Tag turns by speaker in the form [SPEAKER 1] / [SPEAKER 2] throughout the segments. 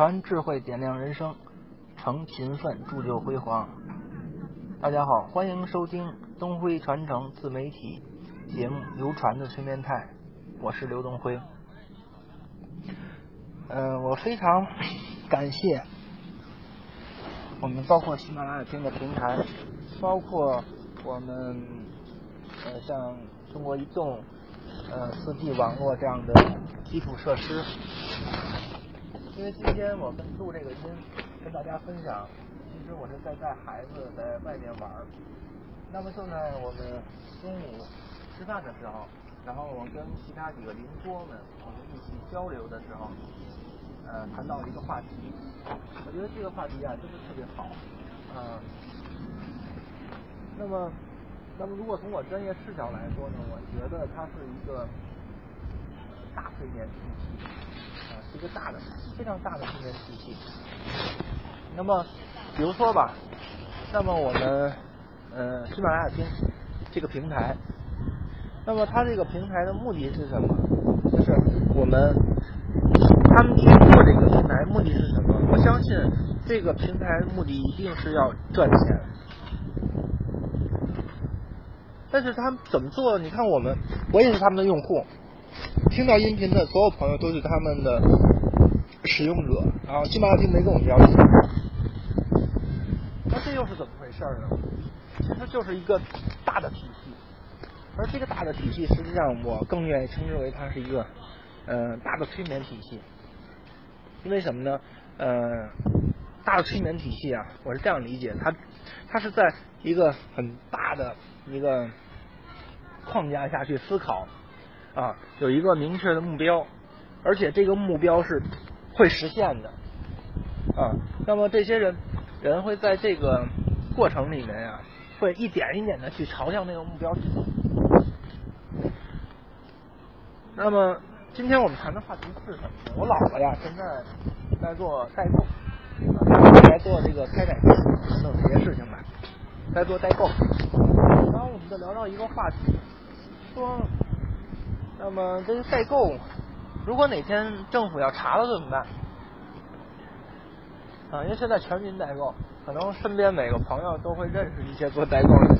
[SPEAKER 1] 传智慧，点亮人生，成勤奋，铸就辉煌。大家好，欢迎收听东辉传承自媒体节目《流传的催眠态》，我是刘东辉。嗯，我非常感谢我们包括喜马拉雅听的平台，包括我们呃像中国移动、呃四 G 网络这样的基础设施。因为今天我跟录这个音，跟大家分享，其实我是在带孩子在外面玩。那么正在我们中午吃饭的时候，然后我跟其他几个邻桌们我们一起交流的时候，呃，谈到一个话题。我觉得这个话题啊，真的特别好。嗯，那么，那么如果从我专业视角来说呢，我觉得它是一个大催眠体系，啊，是一个大的。非常大的训练体系。那么，比如说吧，那么我们呃喜马拉雅听这个平台，那么它这个平台的目的是什么？就是我们他们去做这个平台目的是什么？我相信这个平台目的一定是要赚钱。但是他们怎么做？你看我们，我也是他们的用户，听到音频的所有朋友都是他们的。使用者，然后喜马拉雅没跟我们要钱，那这又是怎么回事呢？其实就是一个大的体系，而这个大的体系，实际上我更愿意称之为它是一个呃大的催眠体系。因为什么呢？呃，大的催眠体系啊，我是这样理解，它它是在一个很大的一个框架下去思考啊，有一个明确的目标，而且这个目标是。会实现的啊，那么这些人人会在这个过程里面呀，会一点一点的去朝向那个目标去走。那么今天我们谈的话题是什么？呢？我姥姥呀，现在在做代购，在做这个开展店等等这些事情吧，在做代购。然后我们就聊到一个话题，说，那么这个代购。如果哪天政府要查了怎么办？啊，因为现在全民代购，可能身边每个朋友都会认识一些做代购的人。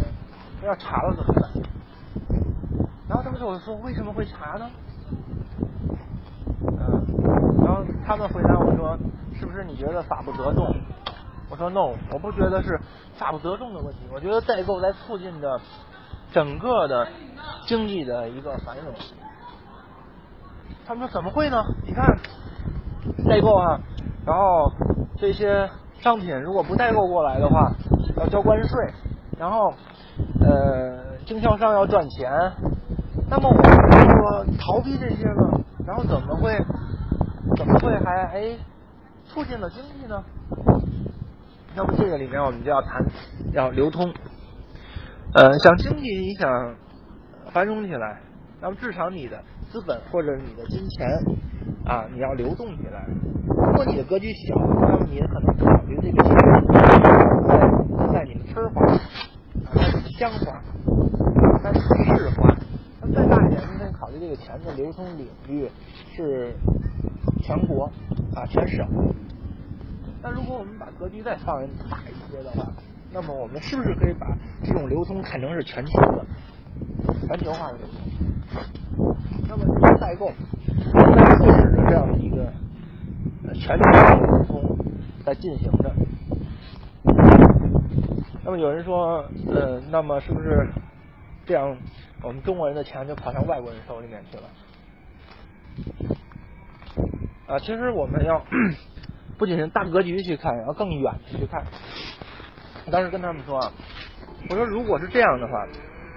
[SPEAKER 1] 要查了怎么办？然后当时我说为什么会查呢？嗯，然后他们回答我说，是不是你觉得法不责众？我说 no，我不觉得是法不责众的问题，我觉得代购在促进着整个的经济的一个繁荣。他们说怎么会呢？你看代购啊，然后这些商品如果不代购过来的话，要交关税，然后呃经销商要赚钱，那么我们说逃避这些呢，然后怎么会怎么会还哎促进了经济呢？那么这个里面我们就要谈要流通，呃想经济你想繁荣起来。那么至少你的资本或者你的金钱啊，你要流动起来。如果你的格局小，那么你也可能考虑这个钱在在你的村花，啊，在你的乡花，啊，在你的市花。那再大一点，你可以考虑这个钱的流通领域是全国啊，全省。那如果我们把格局再放大一些的话，那么我们是不是可以把这种流通看成是全球的、全球化的流通？那么这个代购正在促使着这样的一个全球化的流通在进行着。那么有人说，呃，那么是不是这样，我们中国人的钱就跑向外国人手里面去了？啊，其实我们要不仅是大格局去看，要更远的去看。当时跟他们说，啊，我说如果是这样的话，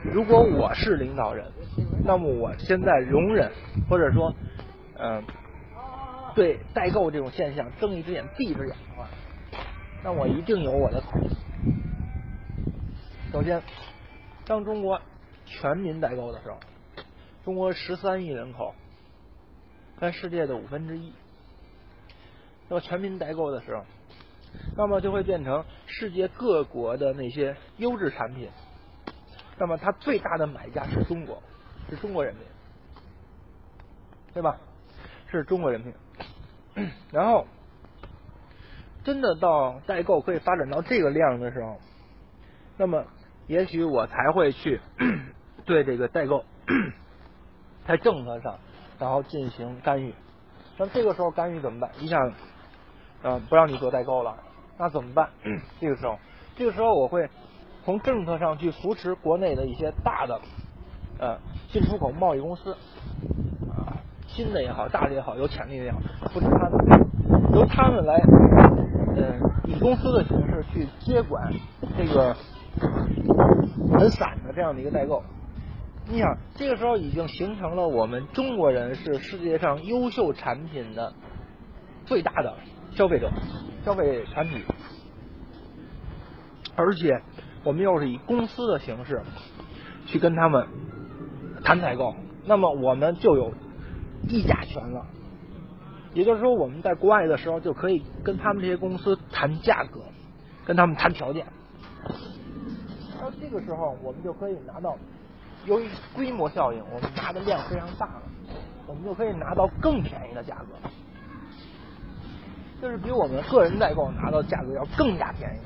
[SPEAKER 1] 如果我是领导人。那么我现在容忍，或者说，嗯，对代购这种现象睁一只眼闭一只眼的话，那我一定有我的考虑。首先，当中国全民代购的时候，中国十三亿人口，占世界的五分之一。那么全民代购的时候，那么就会变成世界各国的那些优质产品，那么它最大的买家是中国。是中国人民，对吧？是中国人民。然后，真的到代购可以发展到这个量的时候，那么也许我才会去 对这个代购 在政策上然后进行干预。那这个时候干预怎么办？一下呃不让你做代购了，那怎么办？这个时候，这个时候我会从政策上去扶持国内的一些大的呃进出口贸易公司啊，新的也好，大的也好，有潜力的也好，扶持他们，由他们来呃以公司的形式去接管这个很散的这样的一个代购。你想，这个时候已经形成了我们中国人是世界上优秀产品的最大的消费者、消费团体，而且我们又是以公司的形式去跟他们谈采购，那么我们就有议价权了。也就是说，我们在国外的时候就可以跟他们这些公司谈价格，跟他们谈条件。到这个时候，我们就可以拿到。由于规模效应，我们拿的量非常大了，我们就可以拿到更便宜的价格，就是比我们个人代购拿到价格要更加便宜。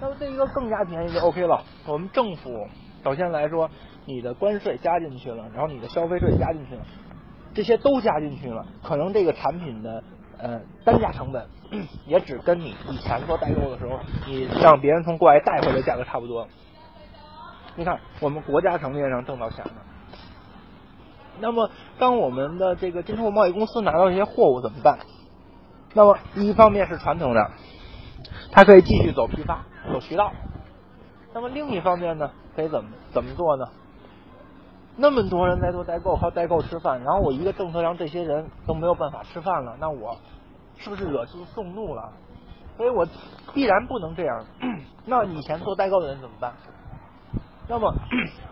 [SPEAKER 1] 那么这一个更加便宜就 OK 了。我们政府首先来说，你的关税加进去了，然后你的消费税加进去了，这些都加进去了，可能这个产品的呃单价成本也只跟你以前做代购的时候，你让别人从国外带回来价格差不多。你看，我们国家层面上挣到钱了。那么，当我们的这个进出口贸易公司拿到这些货物怎么办？那么，一方面是传统的，它可以继续走批发、有渠道。那么另一方面呢，可以怎么怎么做呢？那么多人在做代购，靠代购吃饭，然后我一个政策让这些人都没有办法吃饭了，那我是不是惹出众怒了？所以我必然不能这样。那以前做代购的人怎么办？那么，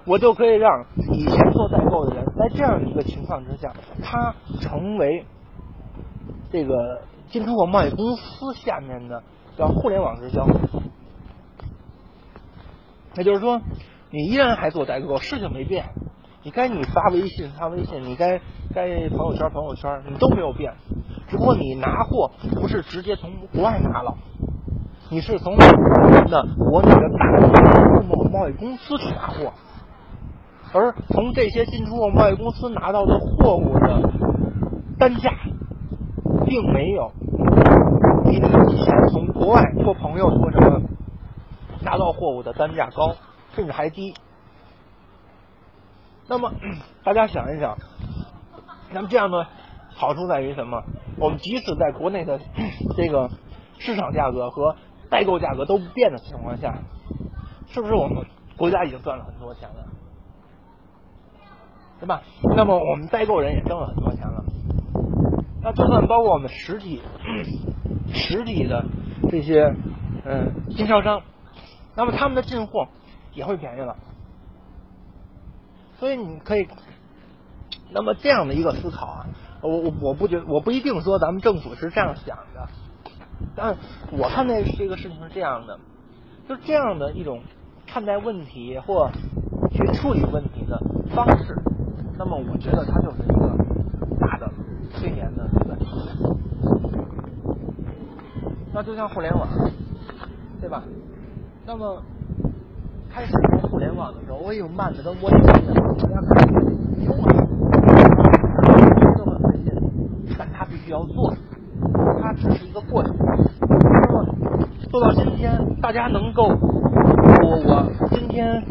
[SPEAKER 1] 我就可以让以前做代购的人，在这样的一个情况之下，他成为这个进出口贸易公司下面的叫互联网直销。也就是说，你依然还做代购，事情没变，你该你发微信发微信，你该该朋友圈朋友圈，你都没有变，只不过你拿货不是直接从国外拿了。你是从我们的国内的大进出口贸易公司去拿货，而从这些进出口贸易公司拿到的货物的单价，并没有比你以前从国外托朋友托什么拿到货物的单价高，甚至还低。那么大家想一想，那么这样的好处在于什么？我们即使在国内的这个市场价格和代购价格都不变的情况下，是不是我们国家已经赚了很多钱了，对吧？那么我们代购人也挣了很多钱了。那就算包括我们实体 实体的这些嗯经销商，那么他们的进货也会便宜了。所以你可以，那么这样的一个思考啊，我我我不觉我不一定说咱们政府是这样想的。但我看待这个事情是这样的，就这样的一种看待问题或去处理问题的方式，那么我觉得它就是一个大的催眠的问题。那就像互联网，对吧？那么开始做互联网的时候，我有慢的跟摸鱼一样，大家看，牛啊，这么费劲，但他必须要做。它只是一个过程。那么做到今天，大家能够，我我今天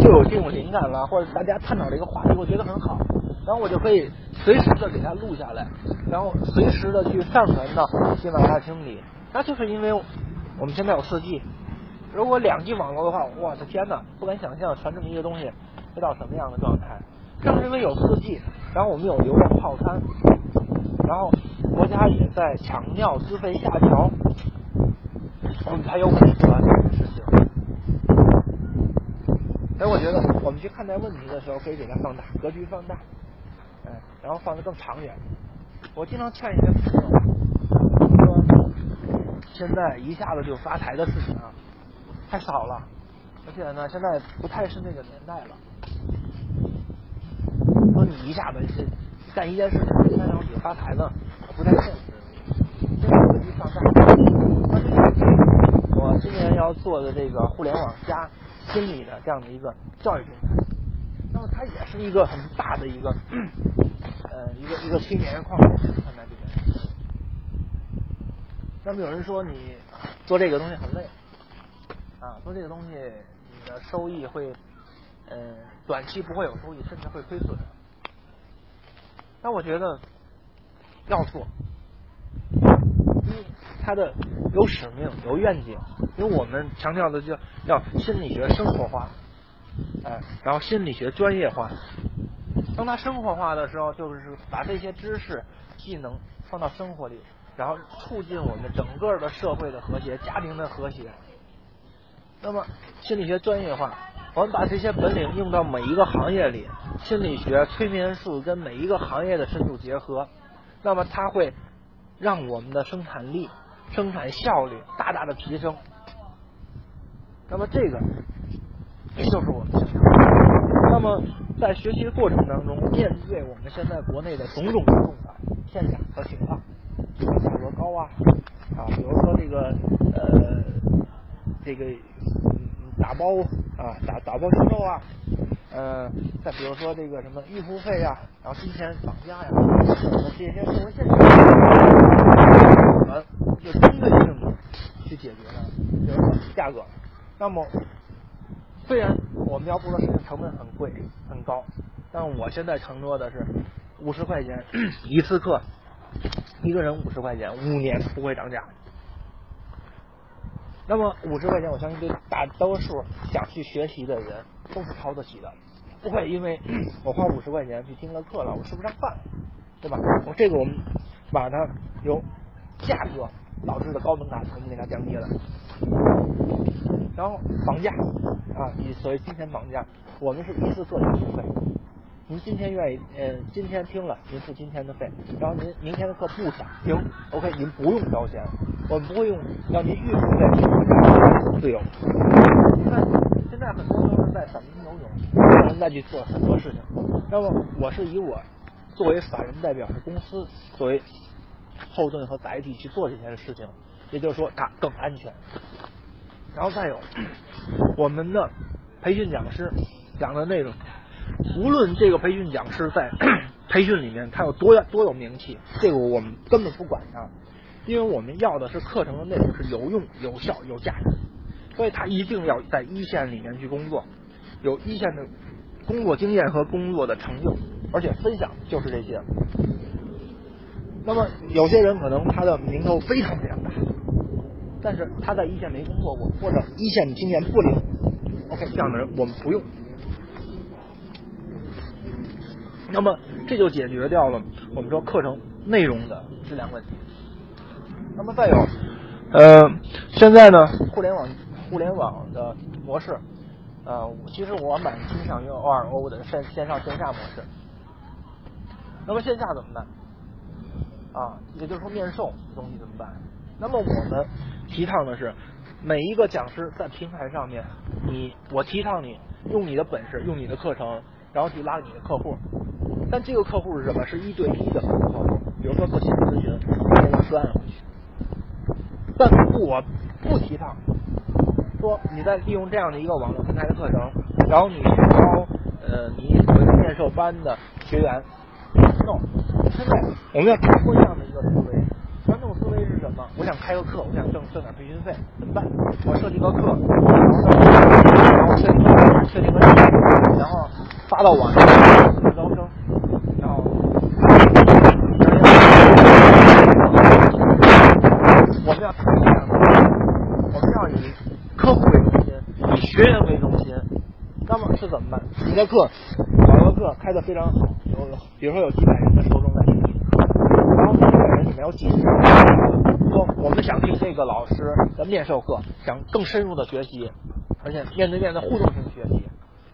[SPEAKER 1] 就有这种灵感了，或者大家探讨这个话题，我觉得很好，然后我就可以随时的给它录下来，然后随时的去上传到喜马拉雅听里。那就是因为我们现在有四 G，如果两 G 网络的话，我的天呐，不敢想象传这么一个东西会到什么样的状态。正是因为有四 G，然后我们有流量套餐。然后国家也在强调资费下调，我们才有可能做到这件事情。所以我觉得我们去看待问题的时候，可以给它放大，格局放大，嗯，然后放得更长远。我经常劝一些朋友说，现在一下子就发财的事情啊，太少了，而且呢，现在不太是那个年代了。说你一下子是。干一件事情，三两几发财呢，不太现实。这个格局放大。做的这个互联网加心理的这样的一个教育平台，那么它也是一个很大的一个呃一个一个催眠矿场看在这边。那么有人说你做这个东西很累啊，做这个东西你的收益会呃短期不会有收益，甚至会亏损。但我觉得要做。一他的有使命、有愿景，因为我们强调的叫要心理学生活化，哎，然后心理学专业化。当他生活化的时候，就是把这些知识、技能放到生活里，然后促进我们整个的社会的和谐、家庭的和谐。那么心理学专业化，我们把这些本领用到每一个行业里，心理学、催眠术跟每一个行业的深度结合，那么它会让我们的生产力。生产效率大大的提升，那么这个就是我们。那么在学习的过程当中，面对我们现在国内的种种种种的现象和情况，比如价格高啊啊，比如说这个呃这个打包啊打打包销售啊，呃再比如说这个什么预付费啊，然后金钱绑架呀，这些社会现象。就针对性的去解决呢，比如说价格。那么虽然我们要做的事情成本很贵很高，但我现在承诺的是五十块钱一次课，一个人五十块钱，五年不会涨价。那么五十块钱，我相信对大多数想去学习的人都是掏得起的，不会因为 我花五十块钱去听了课了，我吃不上饭，对吧？我这个我们把它由价格。导致的高门槛我们给它降低了，然后绑架啊，以所谓金钱绑架，我们是一次做一次费。您今天愿意，呃，今天听了，您付今天的费，然后您明天的课不想听，OK，您不用交钱，我们不会用让您预付费自由。你看，现在很多都是在散兵游勇，有人再去做很多事情。那么，我是以我作为法人代表的公司作为。后盾和载体去做这件事情，也就是说它更安全。然后再有我们的培训讲师讲的内容，无论这个培训讲师在 培训里面他有多多有名气，这个我们根本不管他，因为我们要的是课程的内容是有用、有效、有价值，所以他一定要在一线里面去工作，有一线的工作经验和工作的成就，而且分享就是这些。那么有些人可能他的名头非常非常大，但是他在一线没工作过，或者一线经验不灵，OK，这样的人我们不用。那么这就解决掉了我们说课程内容的质量问题。那么再有，呃，现在呢，互联网互联网的模式，呃，其实我蛮倾向于 O 二 O 的线线上线下模式。那么线下怎么办？啊，也就是说面授东西怎么办？那么我们提倡的是，每一个讲师在平台上面，你我提倡你用你的本事，用你的课程，然后去拉你的客户。但这个客户是什么？是一对一的客户，比如说做心理咨询，给你专案。但不我不提倡说你在利用这样的一个网络平台的课程，然后你去招呃你所谓的面授班的学员。no，现在我们要打破这样的一个思维。传统思维是什么？我想开个课，我想挣挣点培训费，怎么办？我设计个课，然后设定个设定个任务，然后发到网上招生，然后我们要打破这样的，我们要以客户为中心，以学员为中心。那么是怎么办？你的课，网络课开的非常好，有比如说有几百人的受众在听你，然后这几百人里面有几十说我们想听这个老师的面授课，想更深入的学习，而且面对面的互动性学习。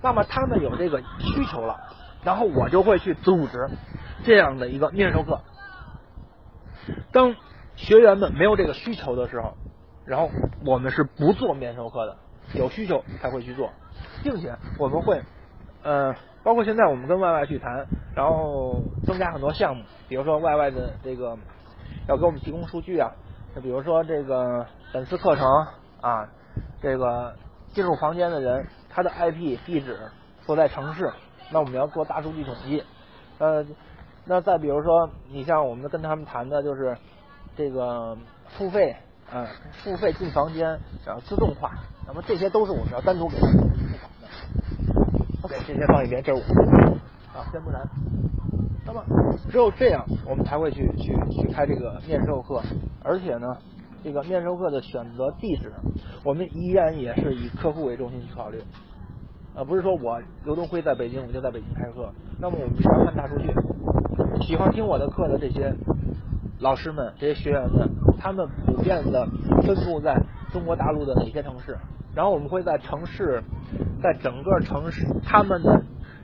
[SPEAKER 1] 那么他们有这个需求了，然后我就会去组织这样的一个面授课。当学员们没有这个需求的时候，然后我们是不做面授课的，有需求才会去做。并且我们会，呃，包括现在我们跟 YY 去谈，然后增加很多项目，比如说 YY 的这个要给我们提供数据啊，就比如说这个本次课程啊，这个进入房间的人，他的 IP 地址所在城市，那我们要做大数据统计。呃，那再比如说，你像我们跟他们谈的就是这个付费，嗯，付费进房间要自动化，那么这些都是我们要单独给他们去思考的。OK，这些放一边，这是我们的啊，先不谈。那么只有这样，我们才会去去去开这个面授课，而且呢，这个面授课的选择地址，我们依然也是以客户为中心去考虑，呃，不是说我刘东辉在北京，我就在北京开课。那么我们是要看大数据，喜欢听我的课的这些老师们、这些学员们，他们普遍的分布在中国大陆的哪些城市？然后我们会在城市，在整个城市他们的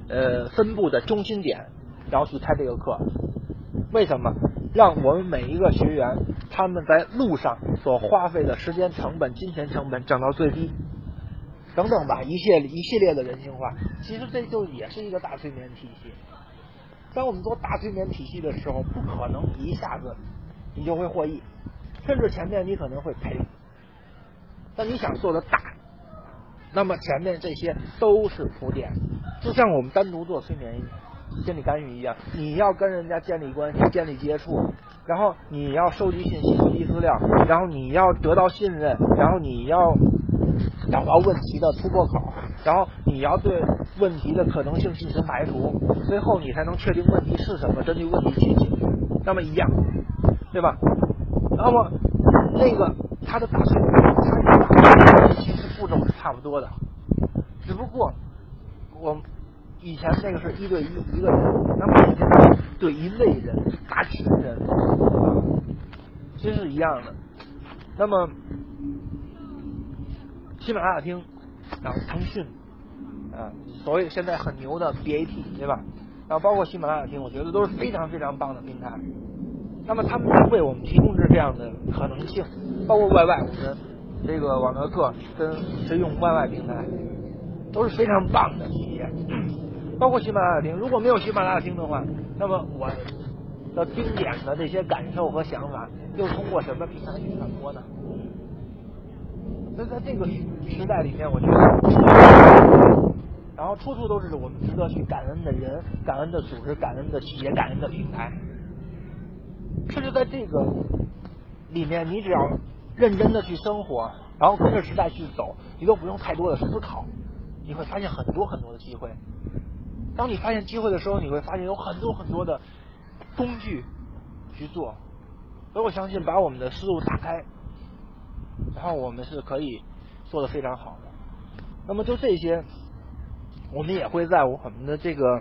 [SPEAKER 1] 呃分布的中心点。然后去开这个课，为什么？让我们每一个学员他们在路上所花费的时间成本、金钱成本降到最低，等等吧，一系列一系列的人性化，其实这就也是一个大催眠体系。当我们做大催眠体系的时候，不可能一下子你就会获益，甚至前面你可能会赔。但你想做的大，那么前面这些都是铺垫，就像我们单独做催眠。心理干预一样，你要跟人家建立关系、建立接触，然后你要收集信息、收集资料，然后你要得到信任，然后你要找到问题的突破口，然后你要对问题的可能性进行排除，最后你才能确定问题是什么，针对问题去解决。那么一样，对吧？那么那个他的大催眠，它其实步骤是差不多的，只不过我。以前那个是一对一一个人，那么现在对一类人、大群人，啊其实是一样的。那么喜马拉雅听，然后腾讯，啊，所谓现在很牛的 BAT，对吧？然后包括喜马拉雅听，我觉得都是非常非常棒的平台。那么他们为我们提供着这样的可能性，包括 YY，我们这个网络课跟实用 YY 平台都是非常棒的体验。包括喜马拉雅听，如果没有喜马拉雅听的话，那么我的经典的这些感受和想法又通过什么平台去传播呢？所以在这个时代里面，我觉得，然后处处都是我们值得去感恩的人、感恩的组织、感恩的企业、感恩的平台。甚至在这个里面，你只要认真的去生活，然后跟着时代去走，你都不用太多的思考，你会发现很多很多的机会。当你发现机会的时候，你会发现有很多很多的工具去做，所以我相信把我们的思路打开，然后我们是可以做的非常好的。那么就这些，我们也会在我们的这个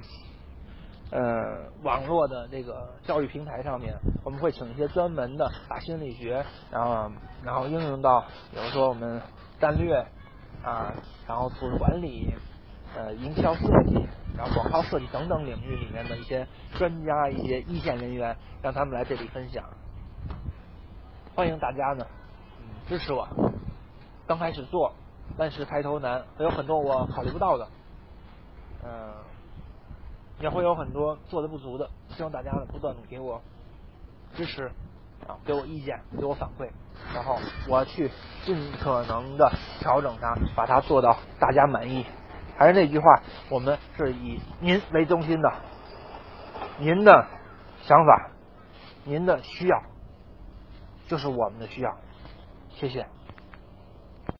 [SPEAKER 1] 呃网络的这个教育平台上面，我们会请一些专门的把心理学，然后然后应用到，比如说我们战略啊，然后组织管理，呃营销设计。然后广告设计等等领域里面的一些专家、一些一线人员，让他们来这里分享。欢迎大家呢，嗯，支持我。刚开始做，万事开头难，会有很多我考虑不到的，嗯，也会有很多做的不足的。希望大家呢不断的给我支持，啊，给我意见，给我反馈，然后我去尽可能的调整它，把它做到大家满意。还是那句话，我们是以您为中心的，您的想法，您的需要，就是我们的需要。谢谢。